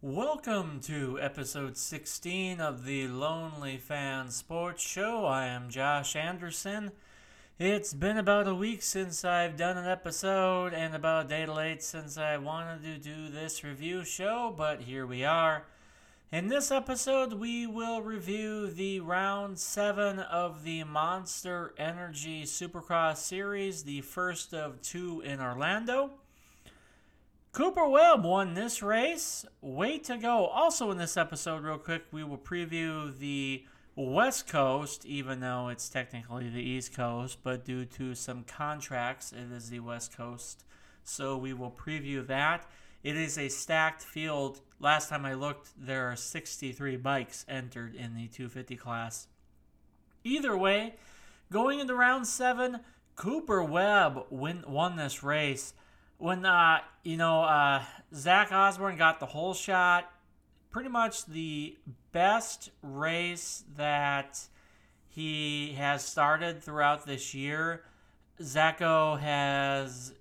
Welcome to episode 16 of the Lonely Fan Sports Show. I am Josh Anderson. It's been about a week since I've done an episode, and about a day late since I wanted to do this review show, but here we are. In this episode, we will review the round 7 of the Monster Energy Supercross Series, the first of two in Orlando. Cooper Webb won this race. Way to go. Also, in this episode, real quick, we will preview the West Coast, even though it's technically the East Coast, but due to some contracts, it is the West Coast. So we will preview that. It is a stacked field. Last time I looked, there are 63 bikes entered in the 250 class. Either way, going into round seven, Cooper Webb win, won this race when uh, you know uh, Zach Osborne got the whole shot, pretty much the best race that he has started throughout this year. Zacho has.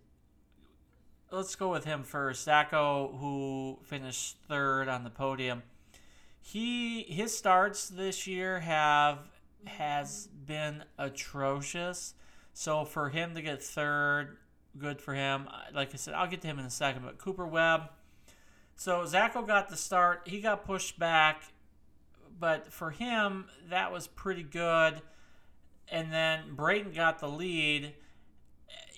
Let's go with him first. Zacho, who finished third on the podium, he his starts this year have has been atrocious. So for him to get third good for him. Uh, like I said, I'll get to him in a second. But Cooper Webb. So Zacho got the start. He got pushed back, but for him that was pretty good. And then Brayton got the lead.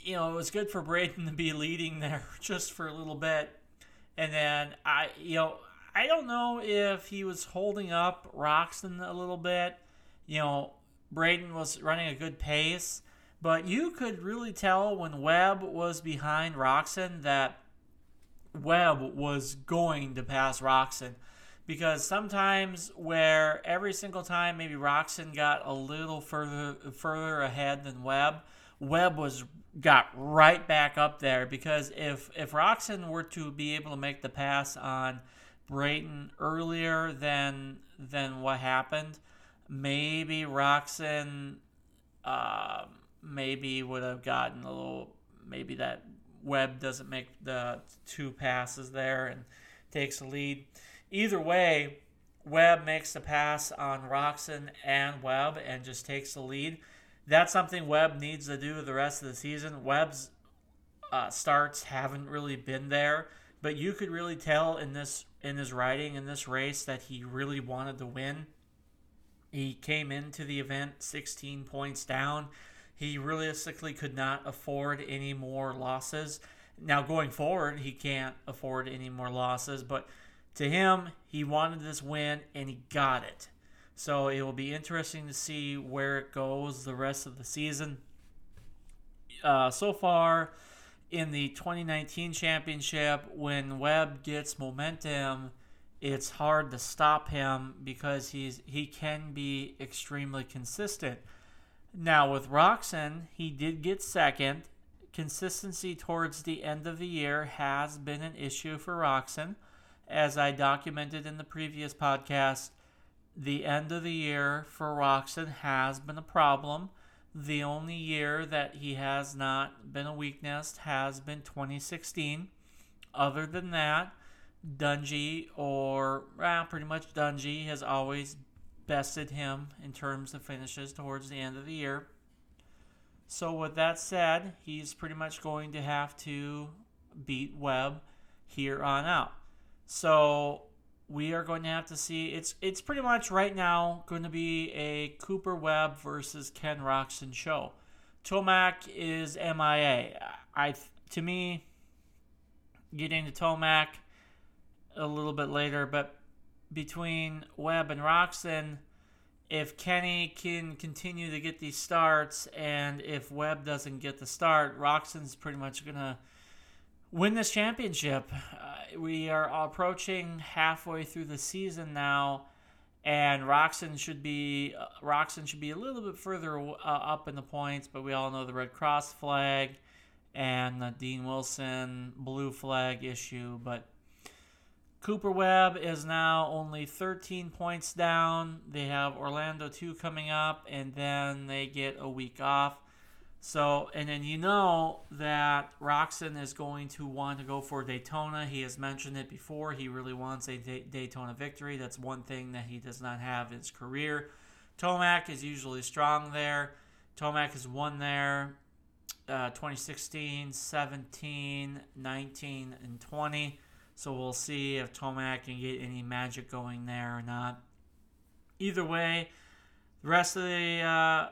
You know, it was good for Brayton to be leading there just for a little bit. And then I, you know, I don't know if he was holding up Roczen a little bit. You know, Brayton was running a good pace but you could really tell when Webb was behind Roczen that Webb was going to pass Roczen. Because sometimes where every single time maybe Roczen got a little further further ahead than Webb, Webb was got right back up there because if if Roczen were to be able to make the pass on Brayton earlier than than what happened, maybe Roczen um, maybe would have gotten a little maybe that Webb doesn't make the two passes there and takes the lead. Either way, Webb makes the pass on Roczen and Webb and just takes the lead. That's something Webb needs to do the rest of the season. Webb's uh, starts haven't really been there, but you could really tell in this in his riding in this race that he really wanted to win. He came into the event 16 points down. He realistically could not afford any more losses. Now, going forward, he can't afford any more losses, but to him, he wanted this win and he got it. So it will be interesting to see where it goes the rest of the season. Uh, so far, in the 2019 championship, when Webb gets momentum, it's hard to stop him because he's he can be extremely consistent. Now, with Roczen, he did get second. Consistency towards the end of the year has been an issue for Roczen. As I documented in the previous podcast, the end of the year for Roczen has been a problem. The only year that he has not been a weakness has been 2016. Other than that, Dungey or pretty much Dungey has always bested him in terms of finishes towards the end of the year. So, with that said, he's pretty much going to have to beat Webb here on out. So, we are going to have to see. It's it's pretty much right now going to be a Cooper Webb versus Ken Roczen show. Tomac is MIA. I to me, getting to Tomac a little bit later, but between Webb and Roczen, if Kenny can continue to get these starts and if Webb doesn't get the start, Roczen's pretty much going to win this championship. Uh, we are approaching halfway through the season now, and Roczen should be uh, Roczen should be a little bit further uh, up in the points, but we all know the Red Cross flag and the Dean Wilson blue flag issue, but Cooper Webb is now only 13 points down. They have Orlando 2 coming up, and then they get a week off. So, and then you know that Roczen is going to want to go for Daytona. He has mentioned it before. He really wants a Daytona victory. That's one thing that he does not have in his career. Tomac is usually strong there. Tomac has won there uh, 2016, 17, 19, and 20. So we'll see if Tomac can get any magic going there or not. Either way, the rest of the uh,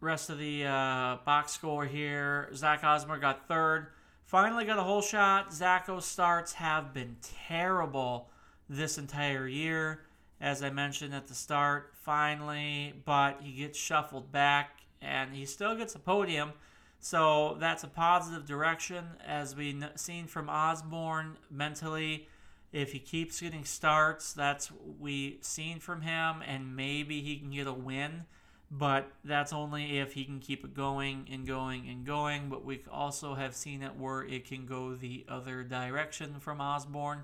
rest of the uh, box score here. Zach Osborne got third. Finally got a whole shot. Zacho's starts have been terrible this entire year, as I mentioned at the start. Finally, but he gets shuffled back and he still gets a podium. So that's a positive direction, as we've seen from Osborne mentally. If he keeps getting starts, that's we've seen from him, and maybe he can get a win but that's only if he can keep it going and going and going. But we also have seen it where it can go the other direction from Osborne.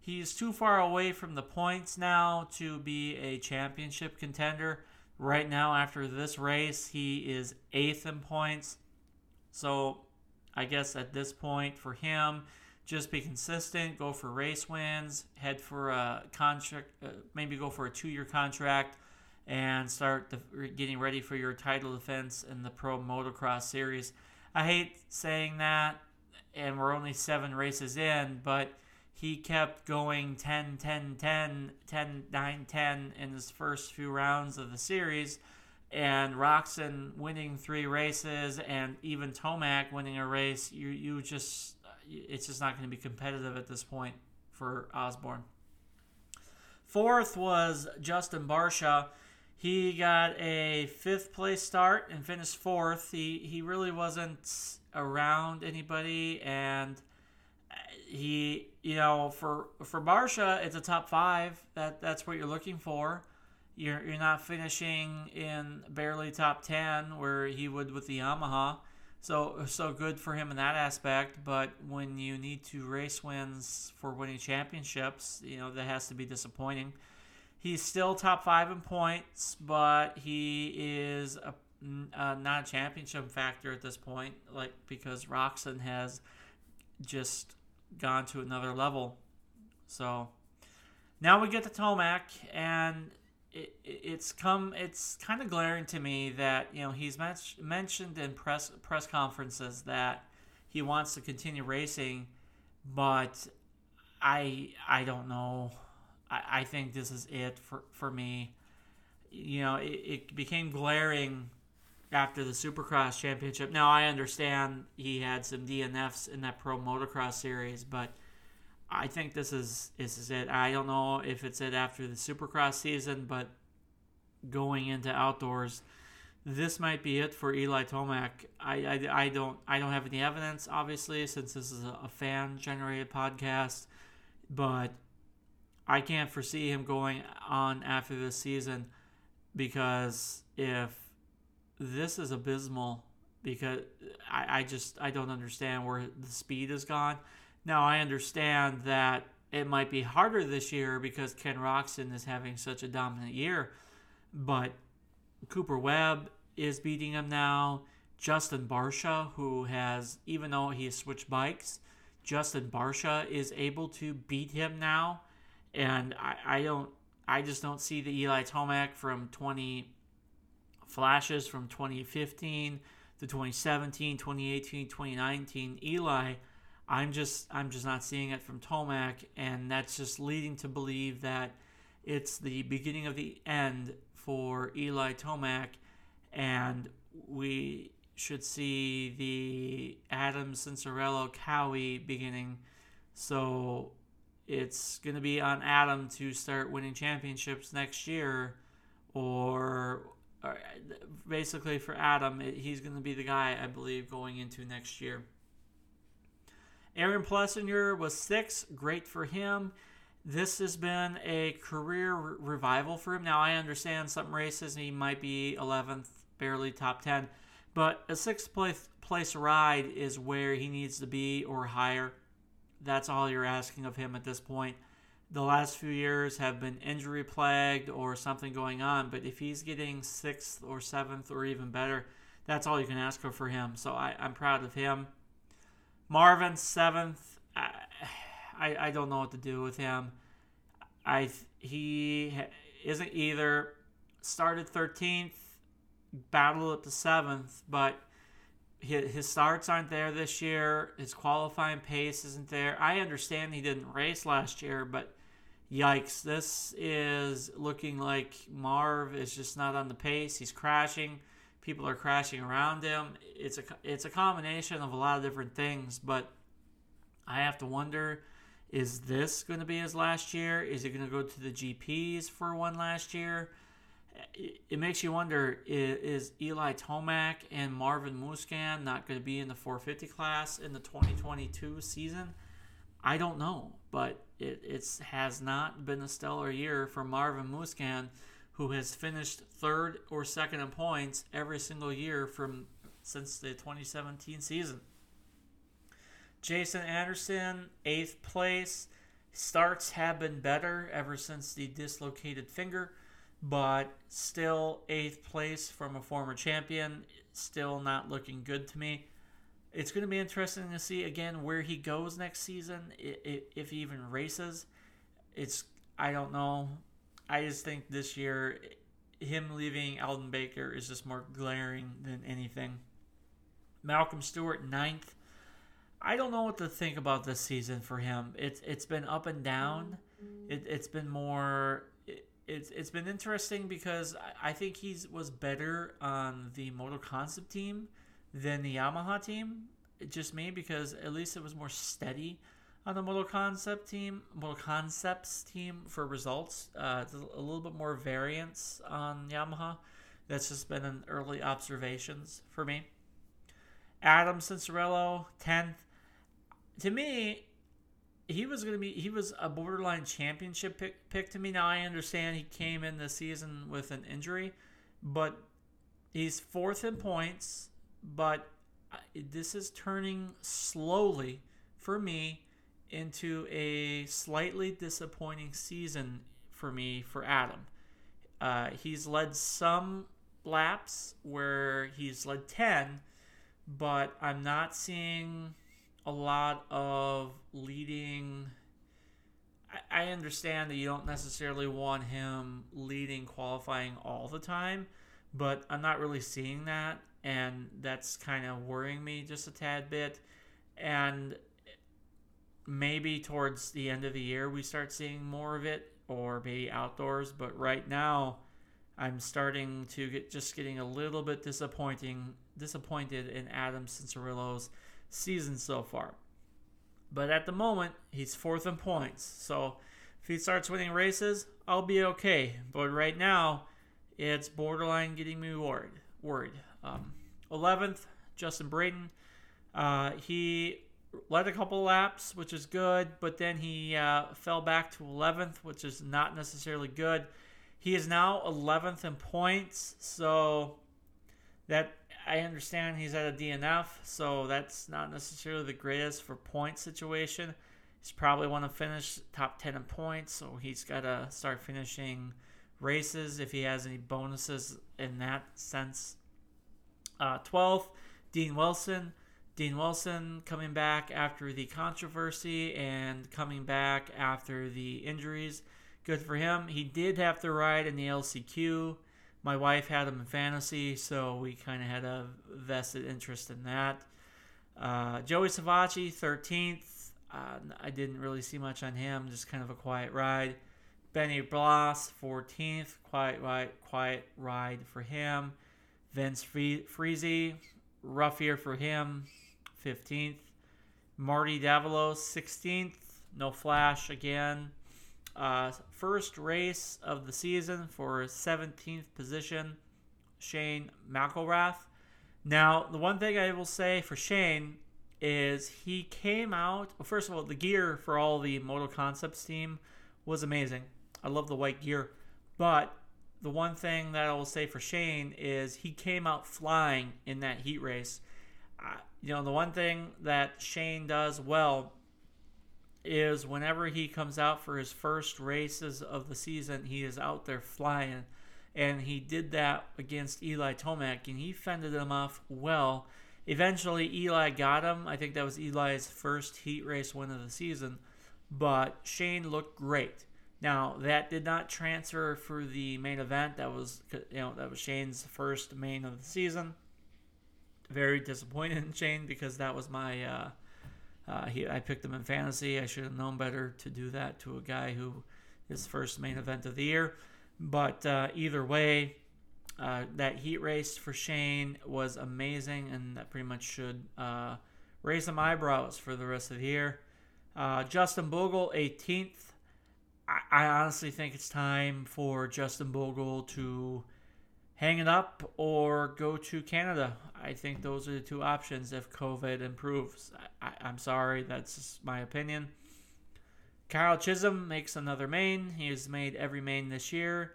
He's too far away from the points now to be a championship contender. Right now, after this race, he is eighth in points. So I guess at this point for him, just be consistent, go for race wins, head for a contract, uh, maybe go for a two year contract and start the, getting ready for your title defense in the Pro Motocross Series. I hate saying that, and we're only seven races in, but he kept going 10, 10, 10, 10, 9, 10 in his first few rounds of the series. And Roczen winning three races, and even Tomac winning a race, you you just uh, it's just not going to be competitive at this point for Osborne. Fourth was Justin Barcia. he got a fifth place start and finished fourth. He he really wasn't around anybody, and uh, he you know for for Barcia it's a top five. That that's what you're looking for. You're you're not finishing in barely top ten where he would with the Yamaha. So so good for him in that aspect. But when you need to race wins for winning championships, you know that has to be disappointing. He's still top five in points, but he is a, uh, not a championship factor at this point, like because Roczen has just gone to another level. So now we get to Tomac, and it, it's come. It's kind of glaring to me that you know he's men- mentioned in press press conferences that he wants to continue racing, but I I don't know I, I think this is it for, for me. You know, it, it became glaring after the Supercross Championship. Now, I understand he had some DNFs in that Pro Motocross series, but I think this is this is it. I don't know if it's it after the Supercross season, but going into outdoors, this might be it for Eli Tomac. I, I, I don't I don't have any evidence, obviously, since this is a, a fan generated podcast, but I can't foresee him going on after this season because if this is abysmal, because I, I just I don't understand where the speed is gone. Now I understand that it might be harder this year because Ken Roczen is having such a dominant year, but Cooper Webb is beating him now. Justin Barcia, who has even though he has switched bikes, Justin Barcia is able to beat him now and I, I don't I just don't see the Eli Tomac from 20 flashes from 2015 to 2017, 2018, 2019. Eli, I'm just I'm just not seeing it from Tomac, and that's just leading to believe that it's the beginning of the end for Eli Tomac, and we should see the Adam Cianciarulo Cowie beginning. So it's going to be on Adam to start winning championships next year, or, or basically for Adam, he's going to be the guy I believe going into next year. Aaron Plessinger was six, great for him. This has been a career re- revival for him. Now I understand some races he might be 11th, barely top 10, but a sixth place place ride is where he needs to be or higher that's all you're asking of him at this point. The last few years have been injury plagued or something going on, but if he's getting sixth or seventh or even better, that's all you can ask for for him. So I, I'm proud of him. Marvin seventh. I, I, I don't know what to do with him. I he isn't either. Started thirteenth, battled up to seventh, but his, his starts aren't there this year. His qualifying pace isn't there. I understand he didn't race last year, but yikes, this is looking like Marv is just not on the pace. He's crashing. People are crashing around him. It's a it's a combination of a lot of different things, but I have to wonder is this going to be his last year? Is he going to go to the GPs for one last year? It makes you wonder is Eli Tomac and Marvin Musquin not going to be in the 450 class in the 2022 season? I don't know, but it it's, has not been a stellar year for Marvin Musquin, who has finished third or second in points every single year from since the 2017 season. Jason Anderson, eighth place. Starts have been better ever since the dislocated finger, but still eighth place from a former champion. Still not looking good to me. It's going to be interesting to see again where he goes next season, if he even races. It's I don't know. I just think this year, him leaving Aldon Baker is just more glaring than anything. Malcolm Stewart, ninth. I don't know what to think about this season for him. It's it's been up and down. It, it's been more. It, it's it's been interesting because I, I think he was better on the Moto Concept team than the Yamaha team. Just me because at least it was more steady on the Moto Concept team, Moto Concepts team for results. Uh, a little bit more variance on Yamaha. That's just been an early observations for me. Adam Cianciarulo, 10th to me, he was going to be he was a borderline championship pick, pick to me. Now I understand he came in the season with an injury, but he's fourth in points. But this is turning slowly for me into a slightly disappointing season for me for Adam. Uh, he's led some laps where he's led 10, but I'm not seeing a lot of leading. I, I understand that you don't necessarily want him leading qualifying all the time, but I'm not really seeing that, and that's kind of worrying me just a tad bit. And maybe towards the end of the year we start seeing more of it, or maybe outdoors. But right now, I'm starting to get just getting a little bit disappointing disappointed in Adam Cianciarulo's season so far. But at the moment, he's fourth in points. So if he starts winning races, I'll be okay. But right now, it's borderline getting me worried. Worried. Um, 11th, Justin Brayton. Uh, he led a couple laps, which is good, but then he uh, fell back to 11th, which is not necessarily good. He is now 11th in points, so that I understand he's at a DNF, so that's not necessarily the greatest for point situation. He's probably want to finish top 10 in points, so he's got to start finishing races if he has any bonuses in that sense. Uh, 12th, Dean Wilson. Dean Wilson coming back after the controversy and coming back after the injuries. Good for him. He did have to ride in the LCQ my wife had him in fantasy, so we kind of had a vested interest in that. Uh, Joey Savatgy, 13th. Uh, I didn't really see much on him, just kind of a quiet ride. Benny Bloss, 14th. Quiet ride, quiet ride for him. Vince Friese, rough year for him, 15th. Marty Davalos, 16th. No flash again. Uh, first race of the season for 17th position, Shane McElrath. Now, the one thing I will say for Shane is he came out. Well, first of all, the gear for all the Moto Concepts team was amazing. I love the white gear. But the one thing that I will say for Shane is he came out flying in that heat race. You know, the one thing that Shane does well is whenever he comes out for his first races of the season, he is out there flying. and he did that against Eli Tomac, and he fended him off well. Eventually, Eli got him. I think that was Eli's first heat race win of the season, but Shane looked great. Now that did not transfer for the main event. That was you know that was Shane's first main of the season. Very disappointed in Shane because that was my uh, uh, he, I picked him in fantasy. I should have known better to do that to a guy who his first main event of the year. But uh, either way, uh, that heat race for Shane was amazing, and that pretty much should uh, raise some eyebrows for the rest of the year. Uh, Justin Bogle, 18th. I, I honestly think it's time for Justin Bogle to hang it up or go to Canada. I think those are the two options if COVID improves. I, am sorry, that's my opinion. Kyle Chisholm makes another main. He has made every main this year.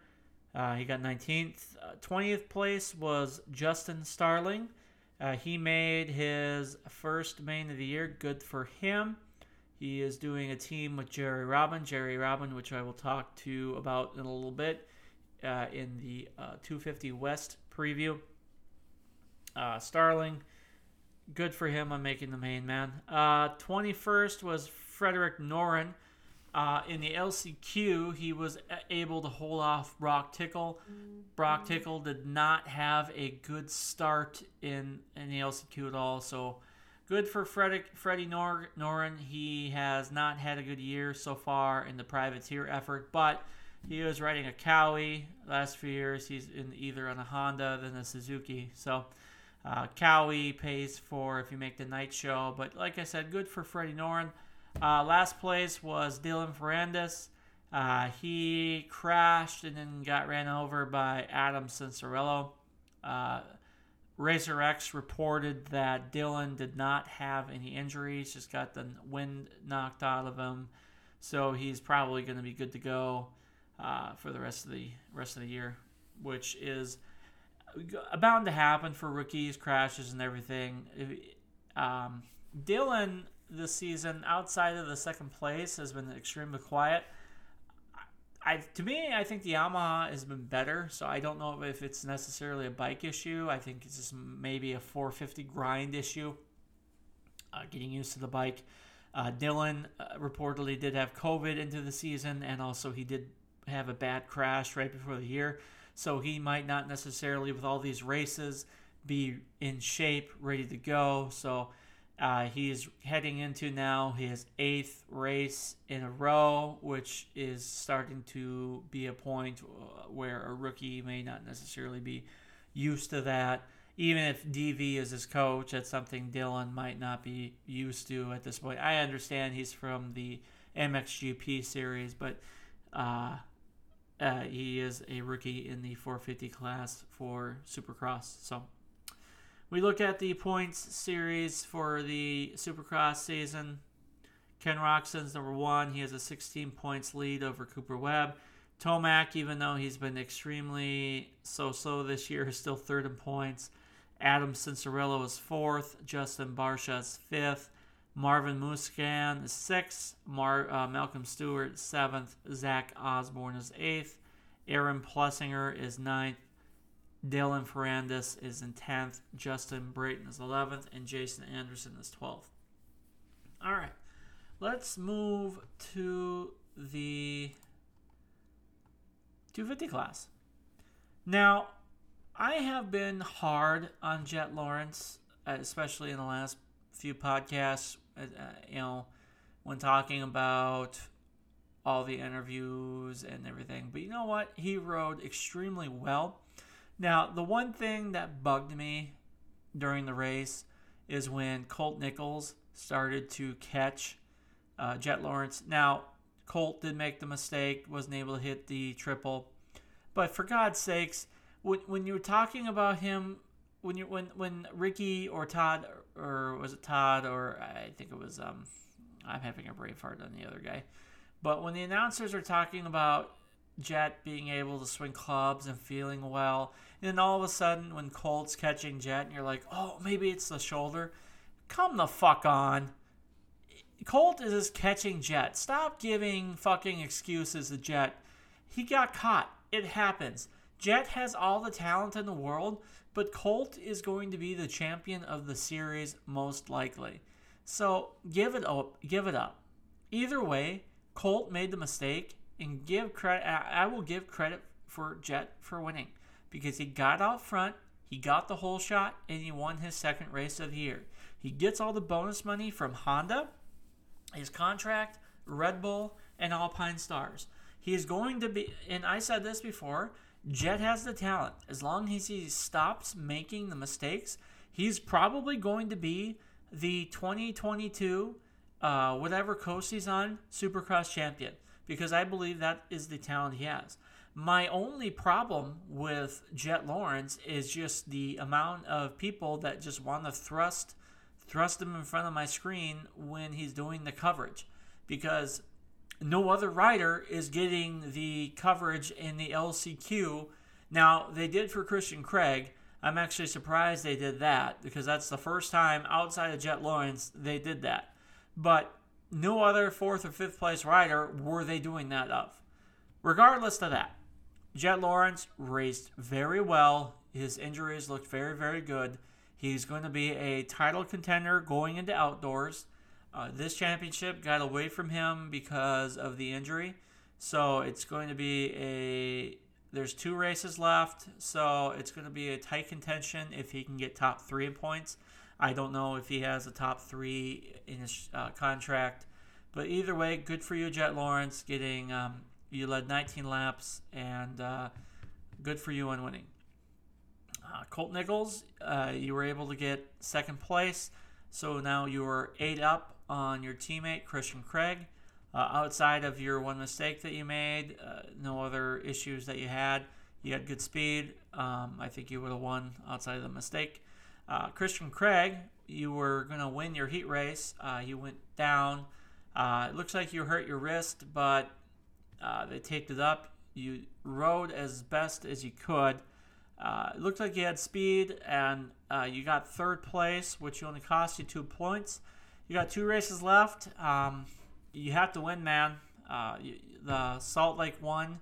Uh, he got 19th. Uh, 20th place was Justin Starling. Uh, he made his first main of the year. Good for him. He is doing a team with Jerry Robin. Jerry Robin, which I will talk to about in a little bit uh, in the uh, 250 West preview. Uh, Starling, good for him on making the main man. 21st was Fredrik Noren. Uh, in the LCQ, he was able to hold off Brock Tickle. Brock Tickle did not have a good start in, in the LCQ at all. So good for Freddie, Freddie Nor- Noren. He has not had a good year so far in the privateer effort, but he was riding a Kawi last few years. He's in either on a Honda than a Suzuki. So uh, Kawi pays for if you make the night show. But like I said, good for Freddie Noren. Uh, last place was Dylan Ferrandis. Uh, he crashed and then got ran over by Adam Cianciarulo. Uh, Racer X reported that Dylan did not have any injuries, just got the wind knocked out of him, so he's probably going to be good to go uh, for the rest of the rest of the year, which is bound to happen for rookies, crashes, and everything. Um, Dylan this season, outside of the second place, has been extremely quiet. I, to me, I think the Yamaha has been better, so I don't know if it's necessarily a bike issue. I think it's just maybe a 450 grind issue, uh, getting used to the bike. Uh, Dylan uh, reportedly did have COVID into the season, and also he did have a bad crash right before the year, so he might not necessarily, with all these races, be in shape, ready to go. So uh, he's heading into now his eighth race in a row, which is starting to be a point uh, where a rookie may not necessarily be used to that. Even if DV is his coach, that's something Dylan might not be used to at this point. I understand he's from the MXGP series, but uh, uh, he is a rookie in the 450 class for Supercross. So we look at the points series for the Supercross season. Ken Roczen's number one. He has a 16 points lead over Cooper Webb. Tomac, even though he's been extremely so-so this year, is still third in points. Adam Cianciarulo is fourth. Justin Barcia is fifth. Marvin Musquin is sixth. Mar- uh, Malcolm Stewart seventh. Zach Osborne is eighth. Aaron Plessinger is ninth. Dylan Ferrandis is in 10th, Justin Brayton is 11th, and Jason Anderson is 12th. All right, let's move to the 250 class. Now, I have been hard on Jett Lawrence, especially in the last few podcasts, uh, you know, when talking about all the interviews and everything. But you know what? He rode extremely well. Now, the one thing that bugged me during the race is when Colt Nichols started to catch uh, Jett Lawrence. Now, Colt did make the mistake, wasn't able to hit the triple. But for God's sakes, when, when you were talking about him, when you when when Ricky or Todd or was it Todd or I think it was um I'm having a brain fart on the other guy. But when the announcers are talking about Jett being able to swing clubs and feeling well. And then all of a sudden, when Colt's catching Jett, and you're like, oh, maybe it's the shoulder. Come the fuck on. Colt is catching Jett. Stop giving fucking excuses to Jett. He got caught. It happens. Jett has all the talent in the world, but Colt is going to be the champion of the series most likely. So give it up. Give it up. Either way, Colt made the mistake, and give credit. I will give credit for Jett for winning because he got out front, he got the whole shot, and he won his second race of the year. He gets all the bonus money from Honda, his contract, Red Bull, and Alpinestars. He is going to be, and I said this before, Jett has the talent. As long as he stops making the mistakes, he's probably going to be the 2022, uh, whatever coast he's on, Supercross champion. Because I believe that is the talent he has. My only problem with Jett Lawrence is just the amount of people that just want to thrust thrust him in front of my screen when he's doing the coverage because no other rider is getting the coverage in the LCQ. Now, they did for Christian Craig. I'm actually surprised they did that because that's the first time outside of Jett Lawrence they did that. But no other fourth or fifth place rider were they doing that of. Regardless of that, Jett Lawrence raced very well. His injuries looked very, very good. He's going to be a title contender going into outdoors. Uh, this championship got away from him because of the injury. So it's going to be a. There's two races left, so it's going to be a tight contention if he can get top three in points. I don't know if he has a top three in his uh, contract, but either way, good for you, Jett Lawrence, getting um, you led 19 laps, and uh, good for you on winning. Uh, Colt Nichols, uh, you were able to get second place, so now you are eight up on your teammate Christian Craig. Uh, outside of your one mistake that you made, uh, no other issues that you had. You had good speed. Um, I think you would have won outside of the mistake. Uh, Christian Craig, you were going to win your heat race. Uh, you went down. Uh, it looks like you hurt your wrist, but uh, they taped it up. You rode as best as you could. it looked like you had speed, and you got third place, which only cost you two points. You got two races left. Um, you have to win, man. Uh, you, the Salt Lake one,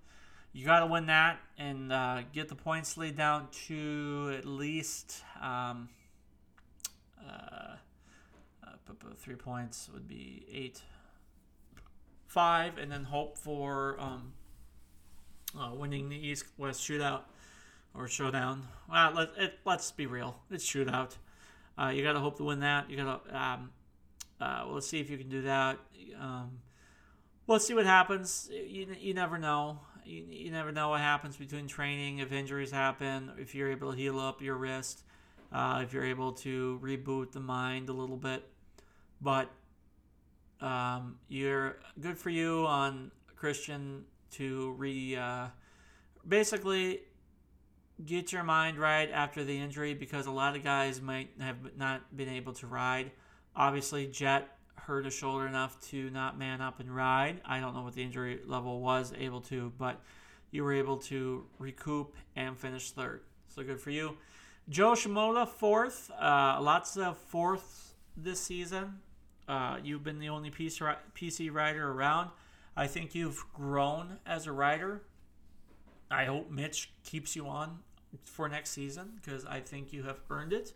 you got to win that and uh, get the points lead down to at least um, uh, uh three points would be eight, five, and then hope for um, uh, winning the East West shootout or showdown. Well, let, let's be real. It's shootout. Uh, you got to hope to win that. You got to um, uh, let's see if you can do that. Um, let's see what happens. You, you never know. You, you never know what happens between training, if injuries happen, if you're able to heal up your wrist, uh, if you're able to reboot the mind a little bit. But um, you're good for you on Christian to re uh, basically get your mind right after the injury because a lot of guys might have not been able to ride. Obviously, Jett hurt his shoulder enough to not man up and ride. I don't know what the injury level was able to, but you were able to recoup and finish third. So good for you. Jo Shimoda, fourth. Uh, lots of fourths this season. Uh, you've been the only PC rider around. I think you've grown as a rider. I hope Mitch keeps you on for next season because I think you have earned it.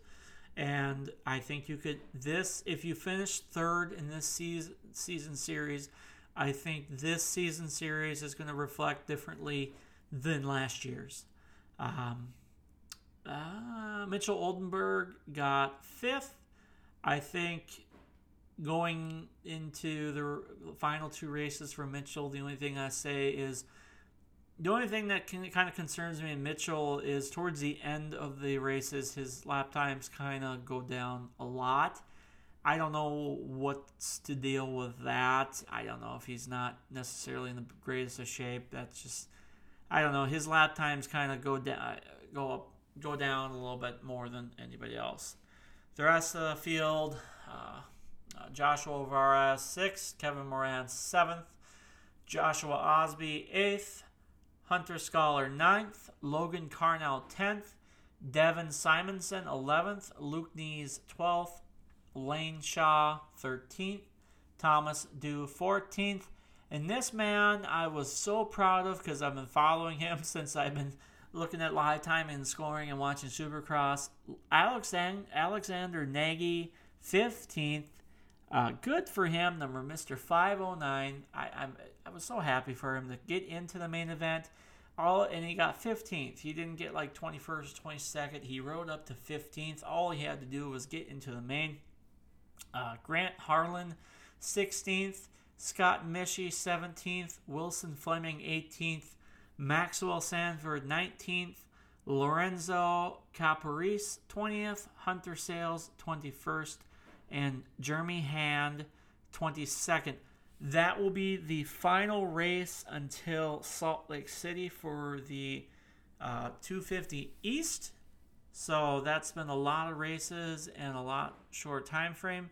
And I think you could this if you finish third in this season season series, I think this season series is going to reflect differently than last year's. Um, uh, Mitchell Oldenburg got fifth. I think going into the final two races for Mitchell, the only thing I say is the only thing that can, kind of concerns me in Mitchell is towards the end of the races, his lap times kind of go down a lot. I don't know what's to deal with that. I don't know if he's not necessarily in the greatest of shape. That's just, I don't know. His lap times kind of go down, go up, go down a little bit more than anybody else. The rest of the field, uh, uh, Joshua Varras sixth, Kevin Moran seventh, Joshua Osby eighth, Hunter Scholar 9th, Logan Carnell 10th, Devin Simonson 11th, Luke Neese 12th, Lane Shaw 13th, Thomas Dew 14th. And this man I was so proud of because I've been following him since I've been looking at live time and scoring and watching Supercross. Alexander, Alexander Nagy, 15th. Uh, good for him, number Mr. 509. I, I'm, I was so happy for him to get into the main event. All and he got 15th. He didn't get like 21st, 22nd. He rode up to 15th. All he had to do was get into the main. Uh, Grant Harlan, 16th. Scott Meshey, 17th. Wilson Fleming, 18th. Maxwell Sanford 19th, Lorenzo Camporese 20th, Hunter Sayles 21st, and Jeremy Hand 22nd. That will be the final race until Salt Lake City for the uh, 250 East. So that's been a lot of races and a lot short time frame.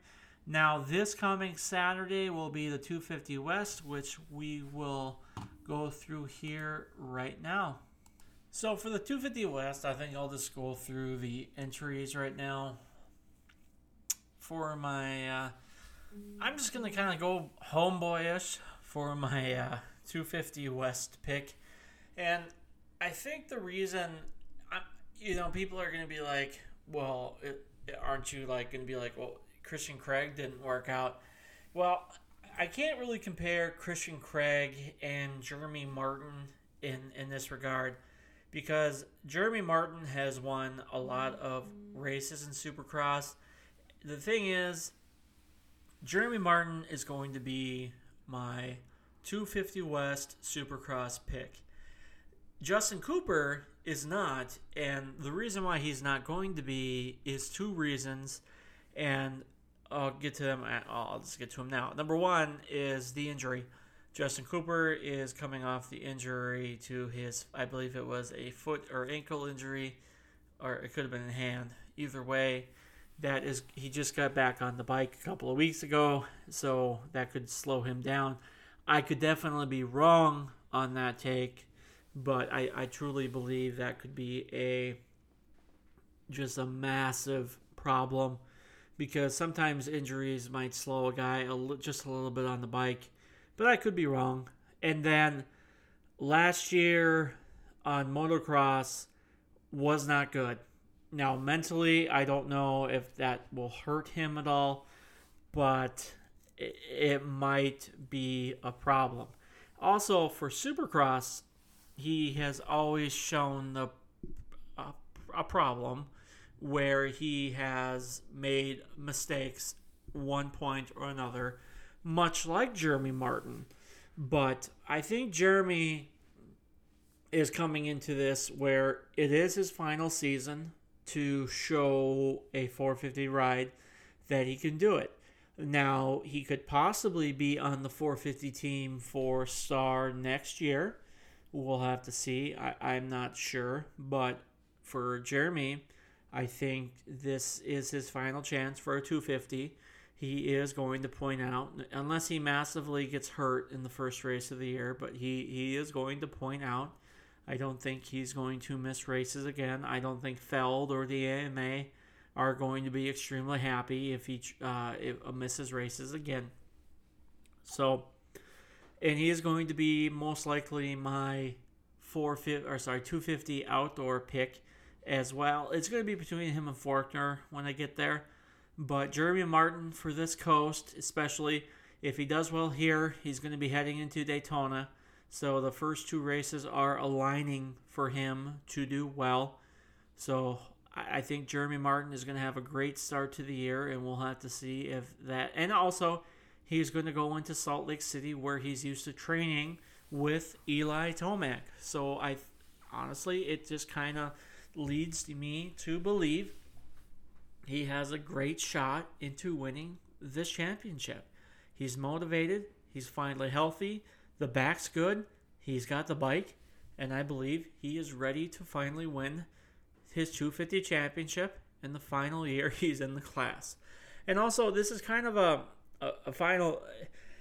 Now this coming Saturday will be the 250 West, which we will go through here right now. So for the 250 West, I think I'll just go through the entries right now. For my, uh, I'm just gonna kind of go homeboyish for my uh, 250 West pick, and I think the reason, I'm, you know, people are gonna be like, well, it, aren't you like gonna be like, well, Christian Craig didn't work out. Well, I can't really compare Christian Craig and Jeremy Martin in in this regard because Jeremy Martin has won a lot of races in Supercross. The thing is, Jeremy Martin is going to be my 250 West Supercross pick. Justin Cooper is not, and the reason why he's not going to be is two reasons. And I'll get to them. I'll just get to them now. Number one is the injury. Justin Cooper is coming off the injury to his, I believe it was a foot or ankle injury, or it could have been a hand. Either way, that is he just got back on the bike a couple of weeks ago, so that could slow him down. I could definitely be wrong on that take, but I, I truly believe that could be a just a massive problem because sometimes injuries might slow a guy a li- just a little bit on the bike, but I could be wrong. And then last year on motocross was not good. Now, mentally, I don't know if that will hurt him at all, but it, might be a problem. Also, for supercross, he has always shown the a problem where he has made mistakes one point or another, much like Jeremy Martin. But I think Jeremy is coming into this where it is his final season to show a 450 ride that he can do it. Now, he could possibly be on the 450 team for Star next year. We'll have to see. I, I'm not sure. But for Jeremy, I think this is his final chance for a 250. He is going to point out, unless he massively gets hurt in the first race of the year, but he, he is going to point out. I don't think he's going to miss races again. I don't think Feld or the AMA are going to be extremely happy if he uh, if, uh, misses races again. So, and he is going to be most likely my 450 or sorry 250 outdoor pick as well. It's going to be between him and Forkner when I get there. But Jeremy Martin for this coast, especially if he does well here, he's going to be heading into Daytona. So the first two races are aligning for him to do well. So I think Jeremy Martin is going to have a great start to the year, and we'll have to see if that. And also, he's going to go into Salt Lake City where he's used to training with Eli Tomac. So I honestly, it just kind of leads me to believe he has a great shot into winning this championship. He's motivated, he's finally healthy, the back's good, he's got the bike, and I believe he is ready to finally win his 250 championship in the final year he's in the class. And also, this is kind of a, a, a final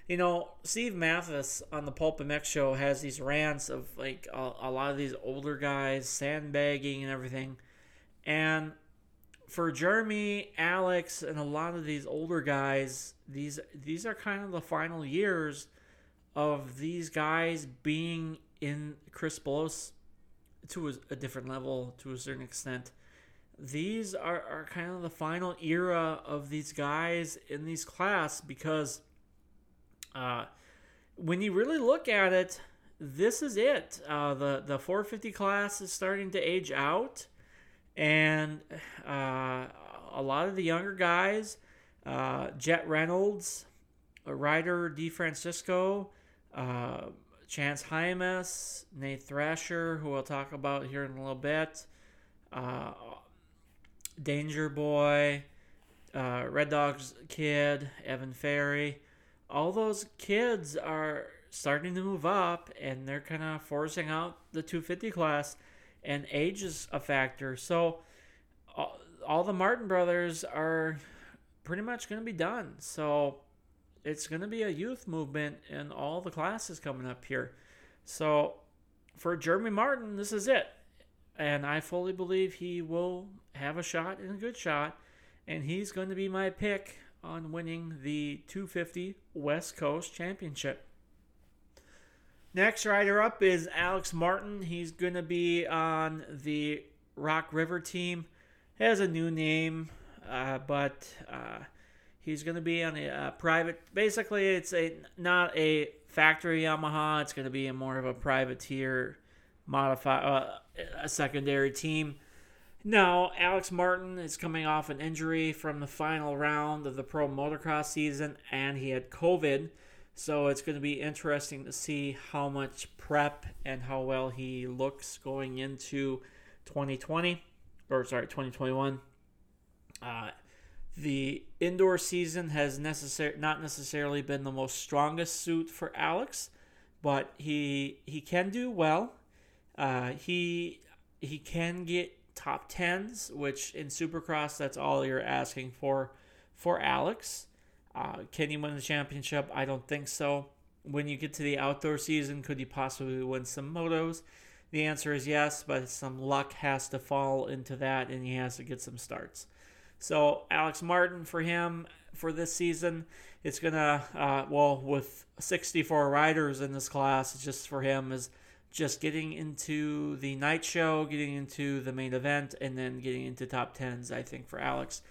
you know, Steve Matthes on the Pulp MX show has these rants of like a, a, lot of these older guys sandbagging and everything. And for Jeremy, Alex, and a lot of these older guys, these these are kind of the final years of these guys being in Chris Blow's to a, a different level to a certain extent. These are, are kind of the final era of these guys in these class because uh, when you really look at it, this is it. Uh, the the 450 class is starting to age out, and uh, a lot of the younger guys, uh, Jett Reynolds, Ryder DeFrancisco, uh, Chance Hymas, Nate Thrasher, who we'll talk about here in a little bit, uh, Danger Boy, uh, Red Dogs Kid, Evan Ferry. All those kids are starting to move up and they're kind of forcing out the 250 class, and age is a factor. So, all, all the Martin brothers are pretty much going to be done. So, it's going to be a youth movement in all the classes coming up here. So for Jeremy Martin, this is it. And I fully believe he will have a shot and a good shot. And he's going to be my pick on winning the 250 West Coast Championship. Next rider up is Alex Martin. He's going to be on the Rock River team. Has a new name, uh, but uh, He's going to be on a private. Basically, it's a not a factory Yamaha. It's going to be a more of a privateer, modify uh, a secondary team. Now, Alex Martin is coming off an injury from the final round of the pro motocross season, and he had COVID. So it's going to be interesting to see how much prep and how well he looks going into 2020, or sorry, 2021. Uh, the indoor season has necessar- not necessarily been the most strongest suit for Alex, but he he can do well. Uh, he he can get top tens, which in Supercross that's all you're asking for for Alex. Uh, can he win the championship? I don't think so. When you get to the outdoor season, could he possibly win some motos? The answer is yes, but some luck has to fall into that, and he has to get some starts. So Alex Martin for him for this season, it's gonna uh, well with 64 riders in this class, it's just for him is just getting into the night show, getting into the main event, and then getting into top tens. I think for Alex,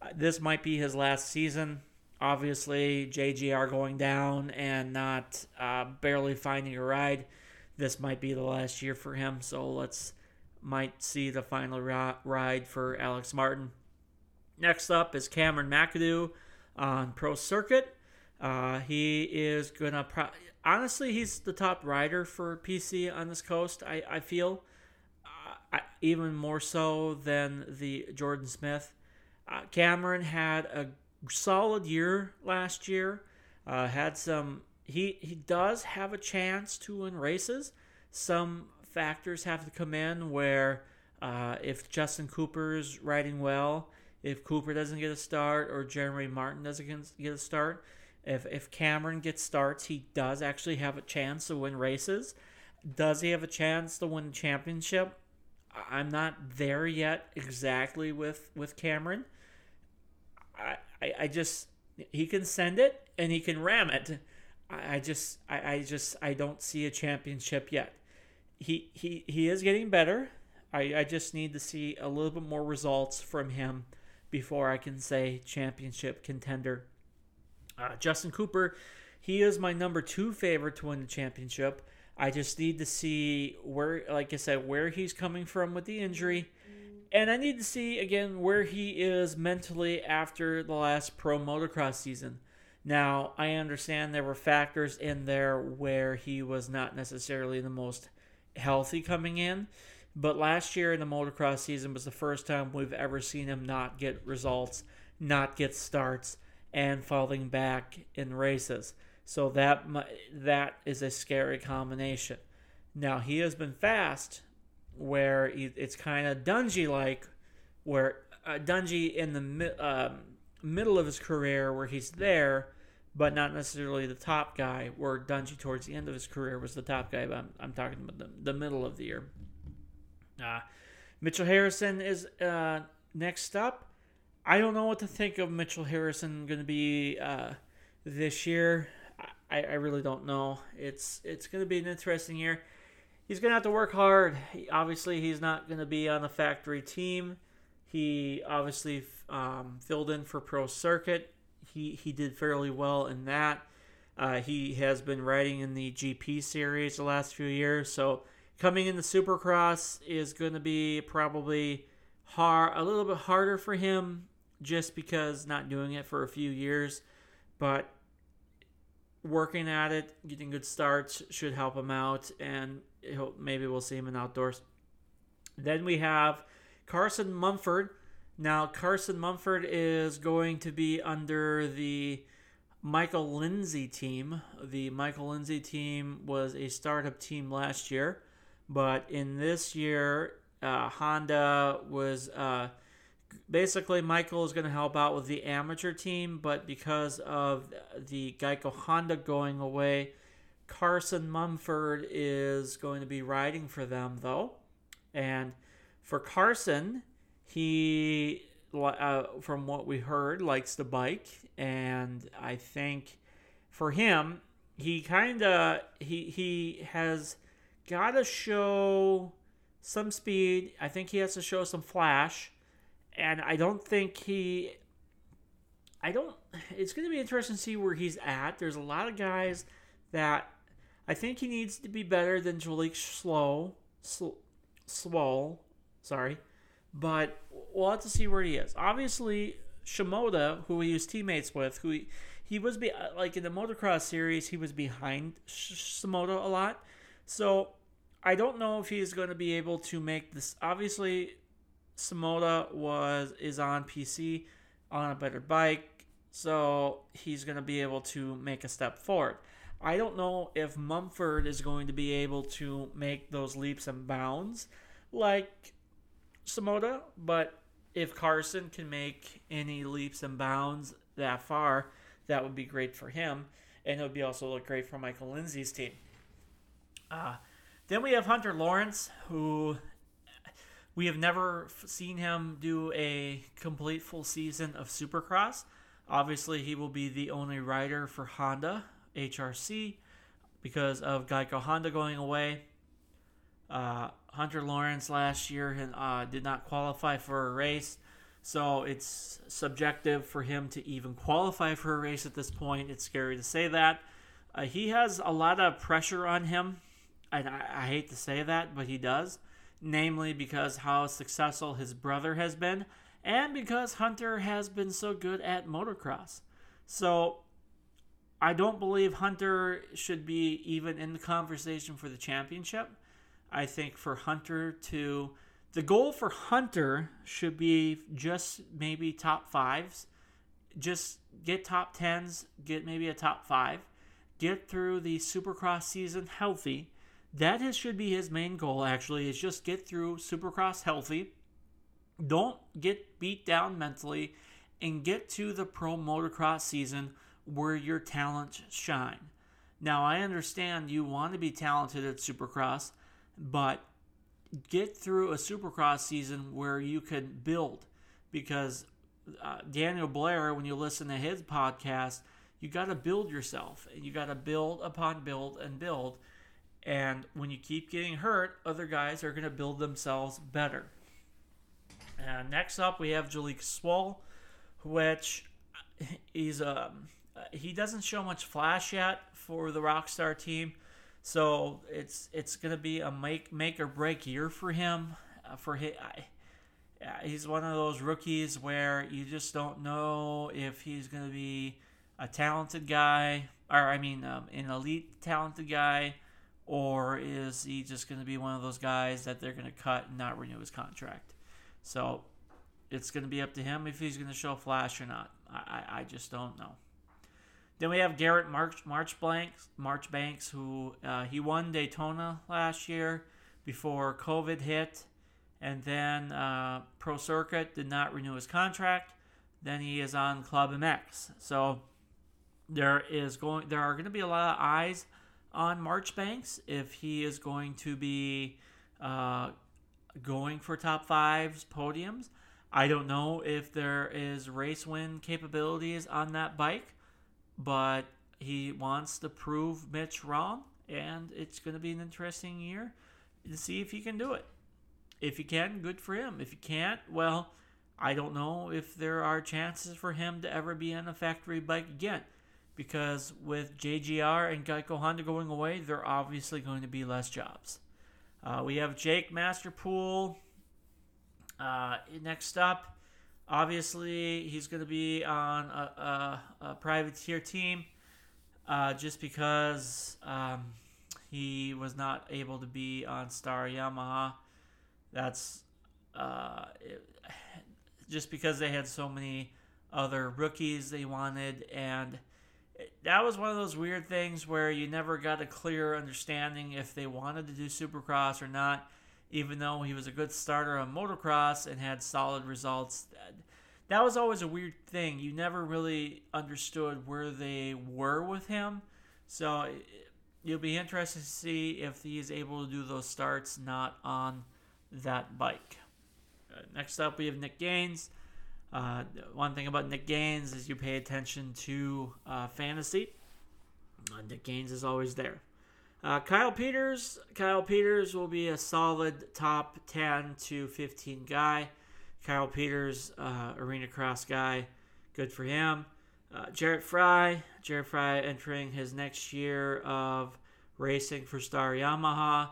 uh, this might be his last season. Obviously, JGR going down and not uh, barely finding a ride. This might be the last year for him. So let's might see the final ride for Alex Martin. Next up is Cameron McAdoo on Pro Circuit. Uh, he is gonna pro- honestly, he's the top rider for PC on this coast. I I feel uh, I, even more so than the Jordan Smith. Uh, Cameron had a solid year last year. Uh, had some. He he does have a chance to win races. Some factors have to come in where uh, if Justin Cooper's riding well if Cooper doesn't get a start or Jeremy Martin doesn't get a start, if if Cameron gets starts, he does actually have a chance to win races. Does he have a chance to win championship? I'm not there yet exactly with with Cameron. I I, I just he can send it and he can ram it. I, I just I, I just I don't see a championship yet. He he he is getting better. I, I just need to see a little bit more results from him before I can say championship contender. Uh, Justin Cooper, he is my number two favorite to win the championship. I just need to see where, like I said, where he's coming from with the injury. And I need to see again where he is mentally after the last pro motocross season. Now, I understand there were factors in there where he was not necessarily the most healthy coming in. But last year in the motocross season was the first time we've ever seen him not get results, not get starts, and falling back in races. So that that is a scary combination. Now he has been fast, where it's kind of Dungey like, where uh, Dungey in the um, middle of his career, where he's there, but not necessarily the top guy. Where Dungey towards the end of his career was the top guy. But I'm, I'm talking about the, the middle of the year. Uh, Mitchell Harrison is uh, next up. I don't know what to think of Mitchell Harrison going to be uh, this year. I, I really don't know. It's it's going to be an interesting year. he's going to have to work hard. He, obviously, he's not going to be on the factory team. He obviously um, filled in for Pro Circuit. He he did fairly well in that. Uh, he has been riding in the GP series the last few years, so coming in the Supercross is going to be probably hard, a little bit harder for him, just because not doing it for a few years. But working at it, getting good starts should help him out, and maybe we'll see him in outdoors. Then we have Carson Mumford. Now, Carson Mumford is going to be under the Michael Lindsay team. The Michael Lindsay team was a startup team last year, but in this year, uh, Honda was uh, basically Michael is going to help out with the amateur team, but because of the Geico Honda going away, Carson Mumford is going to be riding for them though. And for Carson, he, uh, from what we heard, likes to bike, and I think for him, he kind of he he has got to show some speed. I think he has to show some flash and I don't think he. I don't. It's going to be interesting to see where he's at. There's a lot of guys that I think he needs to be better than Jalek Slow, Sl- Swoll, sorry, but we'll have to see where he is. Obviously, Shimoda, who he was teammates with, who he, he was be like in the motocross series, he was behind Shimoda a lot. So I don't know if he's going to be able to make this. Obviously, Shimoda was is on PC on a better bike, so he's going to be able to make a step forward. I don't know if Mumford is going to be able to make those leaps and bounds like Shimoda, but if Carson can make any leaps and bounds that far, that would be great for him, and it would be also look great for Michael Lindsay's team. Uh, then we have Hunter Lawrence, who we have never seen him do a complete full season of Supercross. Obviously, he will be the only rider for Honda HRC because of Geico Honda going away. Uh, Hunter Lawrence last year uh, did not qualify for a race, so it's subjective for him to even qualify for a race at this point. It's scary to say that. Uh, he has a lot of pressure on him, and I, I hate to say that, but he does namely because how successful his brother has been, and because Hunter has been so good at motocross. So I don't believe Hunter should be even in the conversation for the championship. I think for Hunter to the goal for Hunter should be just maybe top fives. Just get top tens, get maybe a top five, get through the supercross season healthy, that is, should be his main goal, actually, is just get through Supercross healthy. Don't get beat down mentally and get to the pro motocross season where your talents shine. Now, I understand you want to be talented at Supercross, but get through a Supercross season where you can build because uh, Daniel Blair, when you listen to his podcast, you got to build yourself. And you got to build upon build and build and when you keep getting hurt, other guys are going to build themselves better. And next up, we have Jalek Swoll, which he's um, he doesn't show much flash yet for the Rockstar team, so it's it's going to be a make make or break year for him. Uh, for his, he's one of those rookies where you just don't know if he's going to be a talented guy, or I mean, um, an elite talented guy or is he just going to be one of those guys that they're going to cut and not renew his contract? So it's going to be up to him if he's going to show flash or not. I, I, just don't know. Then we have Garrett March Marchbanks, Marchbanks, who uh, he won Daytona last year before COVID hit, and then uh, Pro Circuit did not renew his contract. Then he is on Club MX. So there is going, there are going to be a lot of eyes on Marchbanks if he is going to be uh, going for top fives, podiums. I don't know if there is race win capabilities on that bike, but he wants to prove Mitch wrong, and it's going to be an interesting year. to see if he can do it. If he can, good for him. If he can't, well, I don't know if there are chances for him to ever be on a factory bike again. Because with JGR and Geico Honda going away, there are obviously going to be less jobs. Uh, we have Jake Masterpool. Uh, next up, obviously, he's going to be on a, a, a privateer team uh, just because um, he was not able to be on Star Yamaha. That's uh, it, just because they had so many other rookies they wanted, and that was one of those weird things where you never got a clear understanding if they wanted to do Supercross or not. Even though he was a good starter on motocross and had solid results, that was always a weird thing. You never really understood where they were with him. So you'll be interested to see if he is able to do those starts not on that bike. Uh, next up, we have Nick Gaines. Uh, one thing about Nick Gaines is you pay attention to uh, fantasy. Uh, Nick Gaines is always there. Uh, Kyle Peters. Kyle Peters will be a solid top 10 to 15 guy. Kyle Peters, uh, arena cross guy. Good for him. Jarrett Frye, Jarrett Frye entering his next year of racing for Star Yamaha.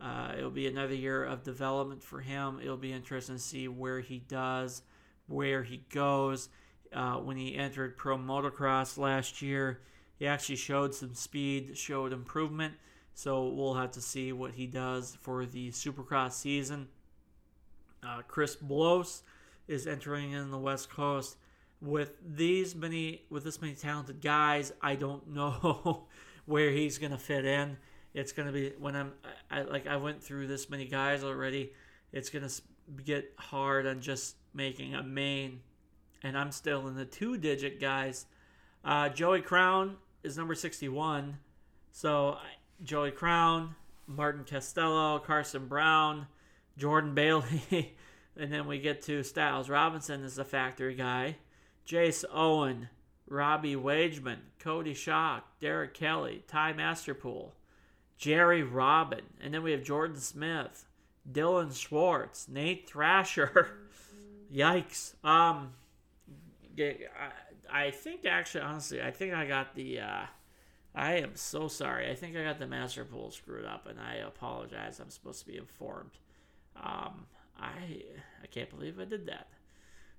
Uh, it'll be another year of development for him. It'll be interesting to see where he does, where he goes. Uh, when he entered pro motocross last year, he actually showed some speed, showed improvement. So we'll have to see what he does for the supercross season. Uh, Chris Blose is entering in the West Coast. With these many, with this many talented guys, I don't know where he's to fit in it's gonna be when I'm I, like I went through this many guys already. It's gonna get hard on just making a main, and I'm still in the two-digit guys. Uh, Joey Crown is number 61, so Joey Crown, Martin Castelo, Carson Brown, Jordan Bailey, and then we get to Stilez Robinson is the factory guy, Jace Owen, Robbie Wageman, Cody Schock, Derek Kelley, Ty Masterpool. Jerry Robin, and then we have Jordan Smith, Dilan Schwartz, Nate Thrasher. Yikes. Um, I, think actually, honestly, I think I got the. Uh, I am so sorry. I think I got the Masterpool screwed up, and I apologize. I'm supposed to be informed. Um, I I can't believe I did that.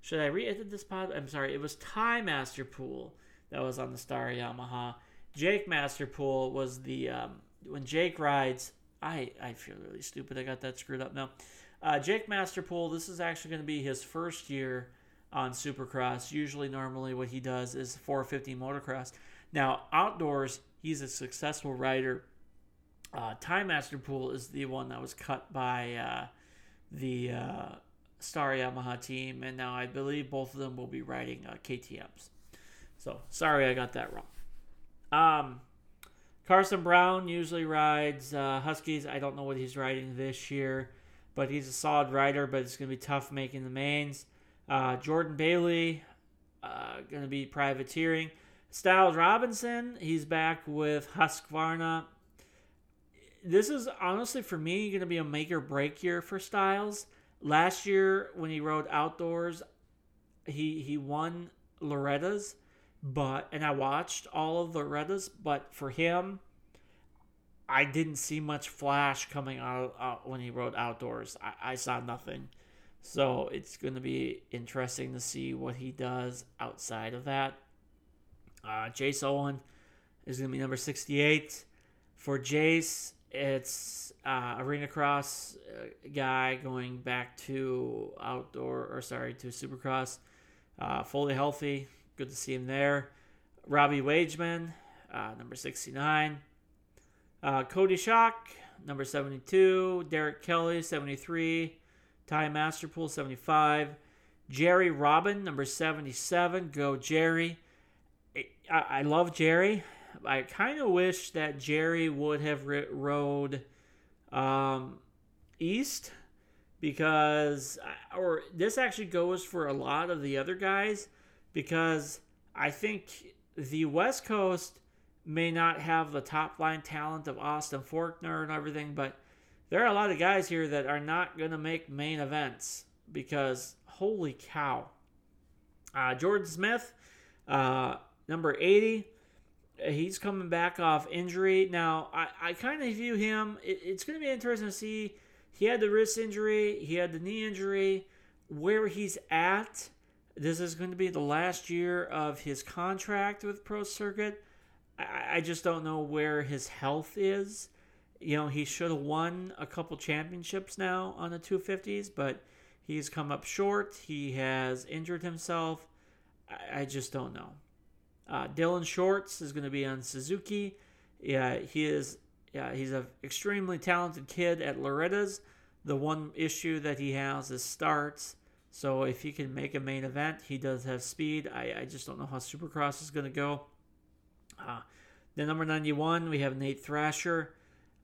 Should I re-edit this pod? I'm sorry. It was Ty Masterpool that was on the Star Yamaha. Jake Masterpool was the um, when Jake rides, I I feel really stupid. I got that screwed up now. Uh, Jake Masterpool, this is actually going to be his first year on Supercross. Usually, normally, what he does is 450 motocross. Now, outdoors, he's a successful rider. Uh, Ty Masterpool is the one that was cut by uh, the uh, Star Yamaha team, and now I believe both of them will be riding uh, KTM's. So, sorry I got that wrong. Um, Carson Brown usually rides uh, Huskies. I don't know what he's riding this year, but he's a solid rider, but it's going to be tough making the mains. Uh, Jordan Bailey, uh, going to be privateering. Stilez Robinson, he's back with Husqvarna. This is honestly, for me, going to be a make or break year for Stilez. Last year, when he rode outdoors, he, he won Loretta's but and I watched all of Loretta's, but for him, I didn't see much flash coming out, out when he rode outdoors. I, I saw nothing. So it's going to be interesting to see what he does outside of that. Uh, Jace Owen is going to be number 68. For Jace, it's uh, arena cross uh, guy going back to outdoor, or sorry, to supercross. Uh, fully healthy, Good to see him there. Robbie Wageman, uh, number 69. Uh, Cody Schock, number 72. Derek Kelley, 73. Ty Masterpool, 75. Jerry Robin, number 77. Go Jerry. I, I love Jerry. I kind of wish that Jerry would have rode um, East because, or this actually goes for a lot of the other guys because I think the West Coast may not have the top line talent of Austin Forkner and everything, but there are a lot of guys here that are not going to make main events because holy cow. Uh, Jordan Smith, uh, number 80, he's coming back off injury. Now, I, I kind of view him, it, it's going to be interesting to see. He had the wrist injury, he had the knee injury, where he's at. This is going to be the last year of his contract with Pro Circuit. I, I just don't know where his health is. You know, he should have won a couple championships now on the 250s, but he's come up short. He has injured himself. I, I just don't know. Uh, Dilan Schwartz is going to be on Suzuki. Yeah, he is. Yeah, he's an extremely talented kid at Loretta's. The one issue that he has is starts. So if he can make a main event, he does have speed. I, I just don't know how Supercross is going to go. Uh, the number 91, we have Nate Thrasher.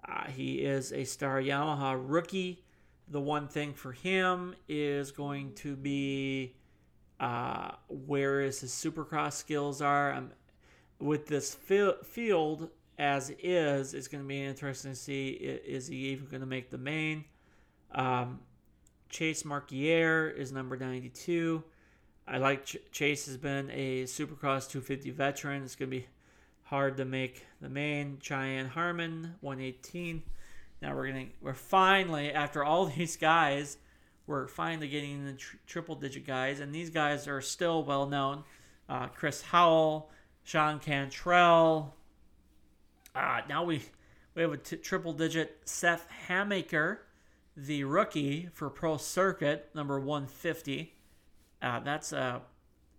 Uh, he is a Star Yamaha rookie. The one thing for him is going to be uh, where his Supercross skills are. Um, with this field as is, it's going to be interesting to see is he even going to make the main. Um, Chase Marquier is number 92. I like Ch- Chase has been a Supercross 250 veteran. It's going to be hard to make the main. Cheyenne Harmon 118. Now we're gonna we're finally after all these guys, we're finally getting the tr- triple digit guys, and these guys are still well known. Uh, Chris Howell, Sean Cantrell. Uh, now we we have a t- triple digit Seth Hammaker the rookie for Pro Circuit, number 150. Uh, that's a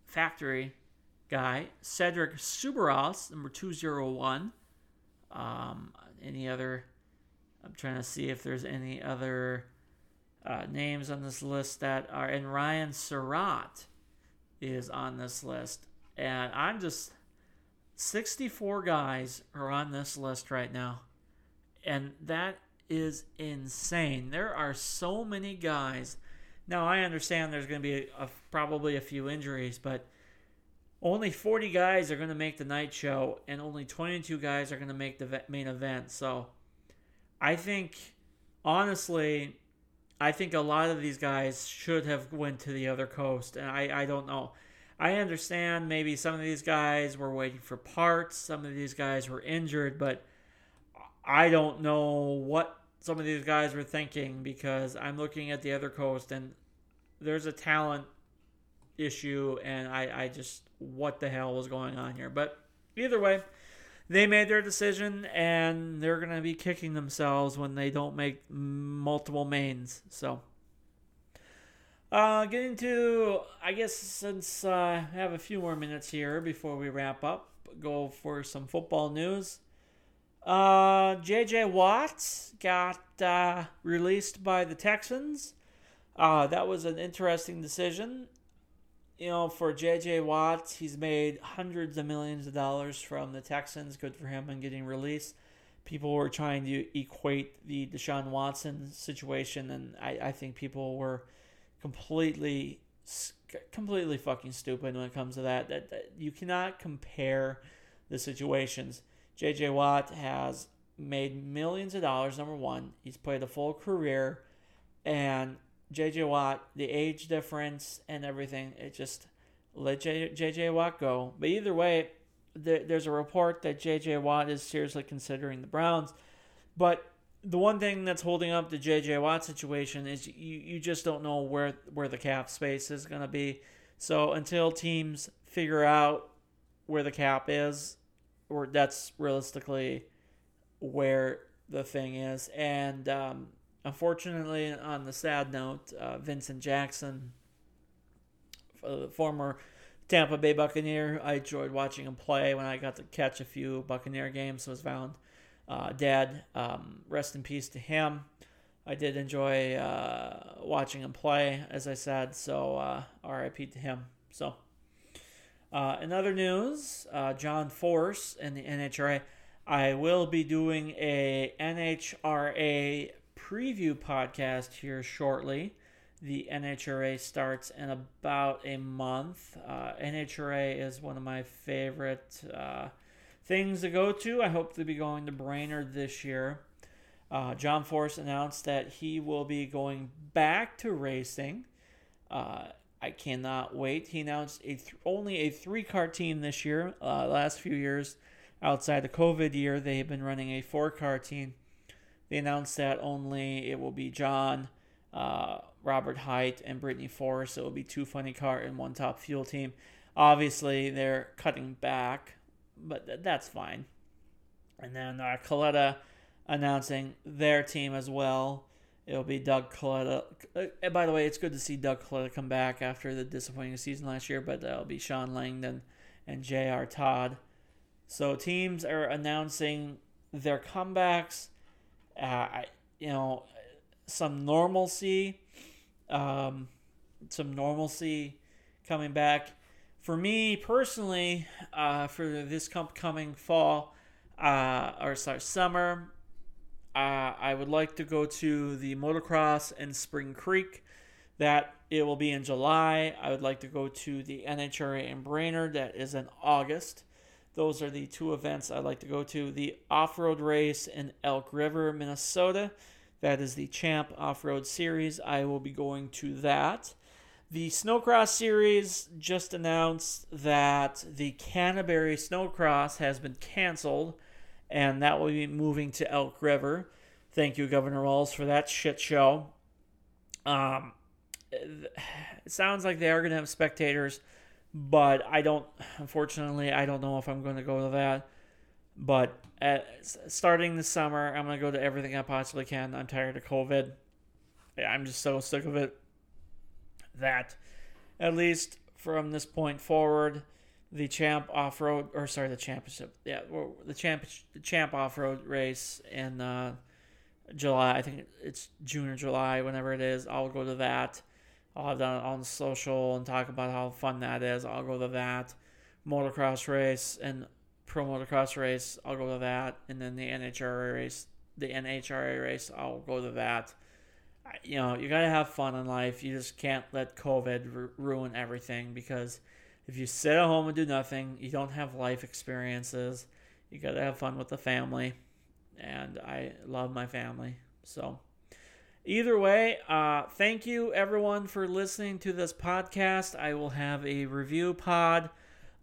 factory guy. Cedric Soubeyras, number 201. Um, any other? I'm trying to see if there's any other uh, names on this list that are. And Ryan Surratt is on this list. And I'm just. 64 guys are on this list right now. And that is insane. There are so many guys. Now I understand there's going to be a, a, probably a few injuries, but only 40 guys are going to make the night show, and only 22 guys are going to make the main event. So I think, honestly, I think a lot of these guys should have went to the other coast, and I, I don't know. I understand maybe some of these guys were waiting for parts, some of these guys were injured, but I don't know what some of these guys were thinking because I'm looking at the other coast and there's a talent issue and I, I just what the hell was going on here. But either way, they made their decision and they're gonna be kicking themselves when they don't make multiple mains. So uh, getting to I guess since uh, I have a few more minutes here before we wrap up, go for some football news. Uh, J.J. Watts got uh, released by the Texans. Uh, that was an interesting decision. You know, for J.J. Watts, he's made hundreds of millions of dollars from the Texans. Good for him in getting released. People were trying to equate the Deshaun Watson situation, and I, I think people were completely, completely fucking stupid when it comes to that. That, that you cannot compare the situations J.J. Watt has made millions of dollars. Number one, he's played a full career, and J.J. Watt, the age difference and everything, it just let J.J. Watt go. But either way, there's a report that J.J. Watt is seriously considering the Browns. But the one thing that's holding up the J.J. Watt situation is you, you just don't know where, where the cap space is going to be. So until teams figure out where the cap is, or that's realistically where the thing is. And um, unfortunately, on the sad note, uh, Vincent Jackson, the former Tampa Bay Buccaneer, I enjoyed watching him play when I got to catch a few Buccaneer games. Was found uh, dead. Um, rest in peace to him. I did enjoy uh, watching him play, as I said. So uh, R.I.P. to him. So. Uh, in other news, uh, John Force and the NHRA. I will be doing a NHRA preview podcast here shortly. The NHRA starts in about a month. Uh, NHRA is one of my favorite uh, things to go to. I hope to be going to Brainerd this year. Uh, John Force announced that he will be going back to racing. Uh, I cannot wait. He announced a th- only a three car team this year. Uh, last few years, outside the COVID year, they have been running a four car team. They announced that only it will be John, uh, Robert Hight, and Brittany Force. It will be two funny car and one top fuel team. Obviously, they're cutting back, but th- that's fine. And then uh, Kalitta announcing their team as well. It'll be Doug Kalitta. Uh, by the way, it's good to see Doug Kalitta come back after the disappointing season last year, but that'll be Shawn Langdon and J.R. Todd. So teams are announcing their comebacks. Uh, you know, some normalcy, um, some normalcy coming back. For me personally, uh, for this coming fall, uh, or sorry, summer, uh, I would like to go to the motocross in Spring Creek. That it will be in July. I would like to go to the NHRA in Brainerd. That is in August. Those are the two events I'd like to go to. The off road race in Elk River, Minnesota. That is the Champ Off Road Series. I will be going to that. The Snowcross Series just announced that the Canterbury Snowcross has been canceled and that will be moving to Elk River. Thank you, Governor Walz, for that shit show. Um, it sounds like they are going to have spectators, but I don't. Unfortunately, I don't know if I'm going to go to that. But at, starting this summer, I'm going to go to everything I possibly can. I'm tired of COVID. I'm just so sick of it that, at least from this point forward, the champ off road or sorry the championship yeah the champ the champ off road race in uh, July I think it's June or July whenever it is I'll go to that I'll have that on social and talk about how fun that is I'll go to that motocross race and pro motocross race I'll go to that and then the NHRA race the NHRA race I'll go to that you know you gotta have fun in life you just can't let COVID ruin everything because if you sit at home and do nothing, you don't have life experiences. You got to have fun with the family. And I love my family. So, either way, uh, thank you everyone for listening to this podcast. I will have a review pod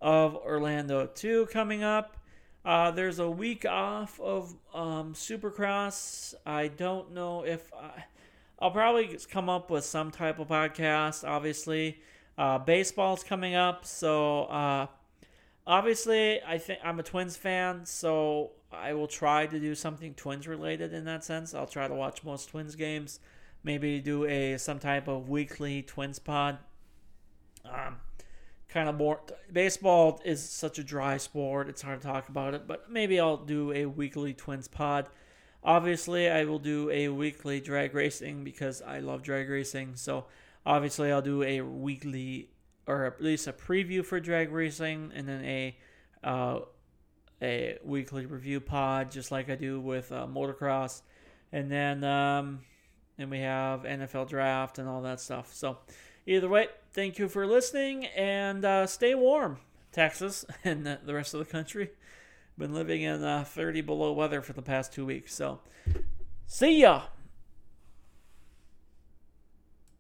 of Orlando 2 coming up. Uh, there's a week off of um, Supercross. I don't know if I, I'll probably come up with some type of podcast, obviously. Uh, baseball's coming up, so uh, obviously I think I'm a Twins fan, so I will try to do something Twins related in that sense. I'll try to watch most Twins games, maybe do a some type of weekly Twins pod. Um, kind of more baseball is such a dry sport; it's hard to talk about it. But maybe I'll do a weekly Twins pod. Obviously, I will do a weekly drag racing because I love drag racing. So Obviously, I'll do a weekly or at least a preview for drag racing, and then a uh, a weekly review pod, just like I do with uh, motocross, and then um, and we have NFL draft and all that stuff. So, either way, thank you for listening, and uh, stay warm, Texas and the rest of the country. Been living in uh, 30 below weather for the past two weeks, so see ya.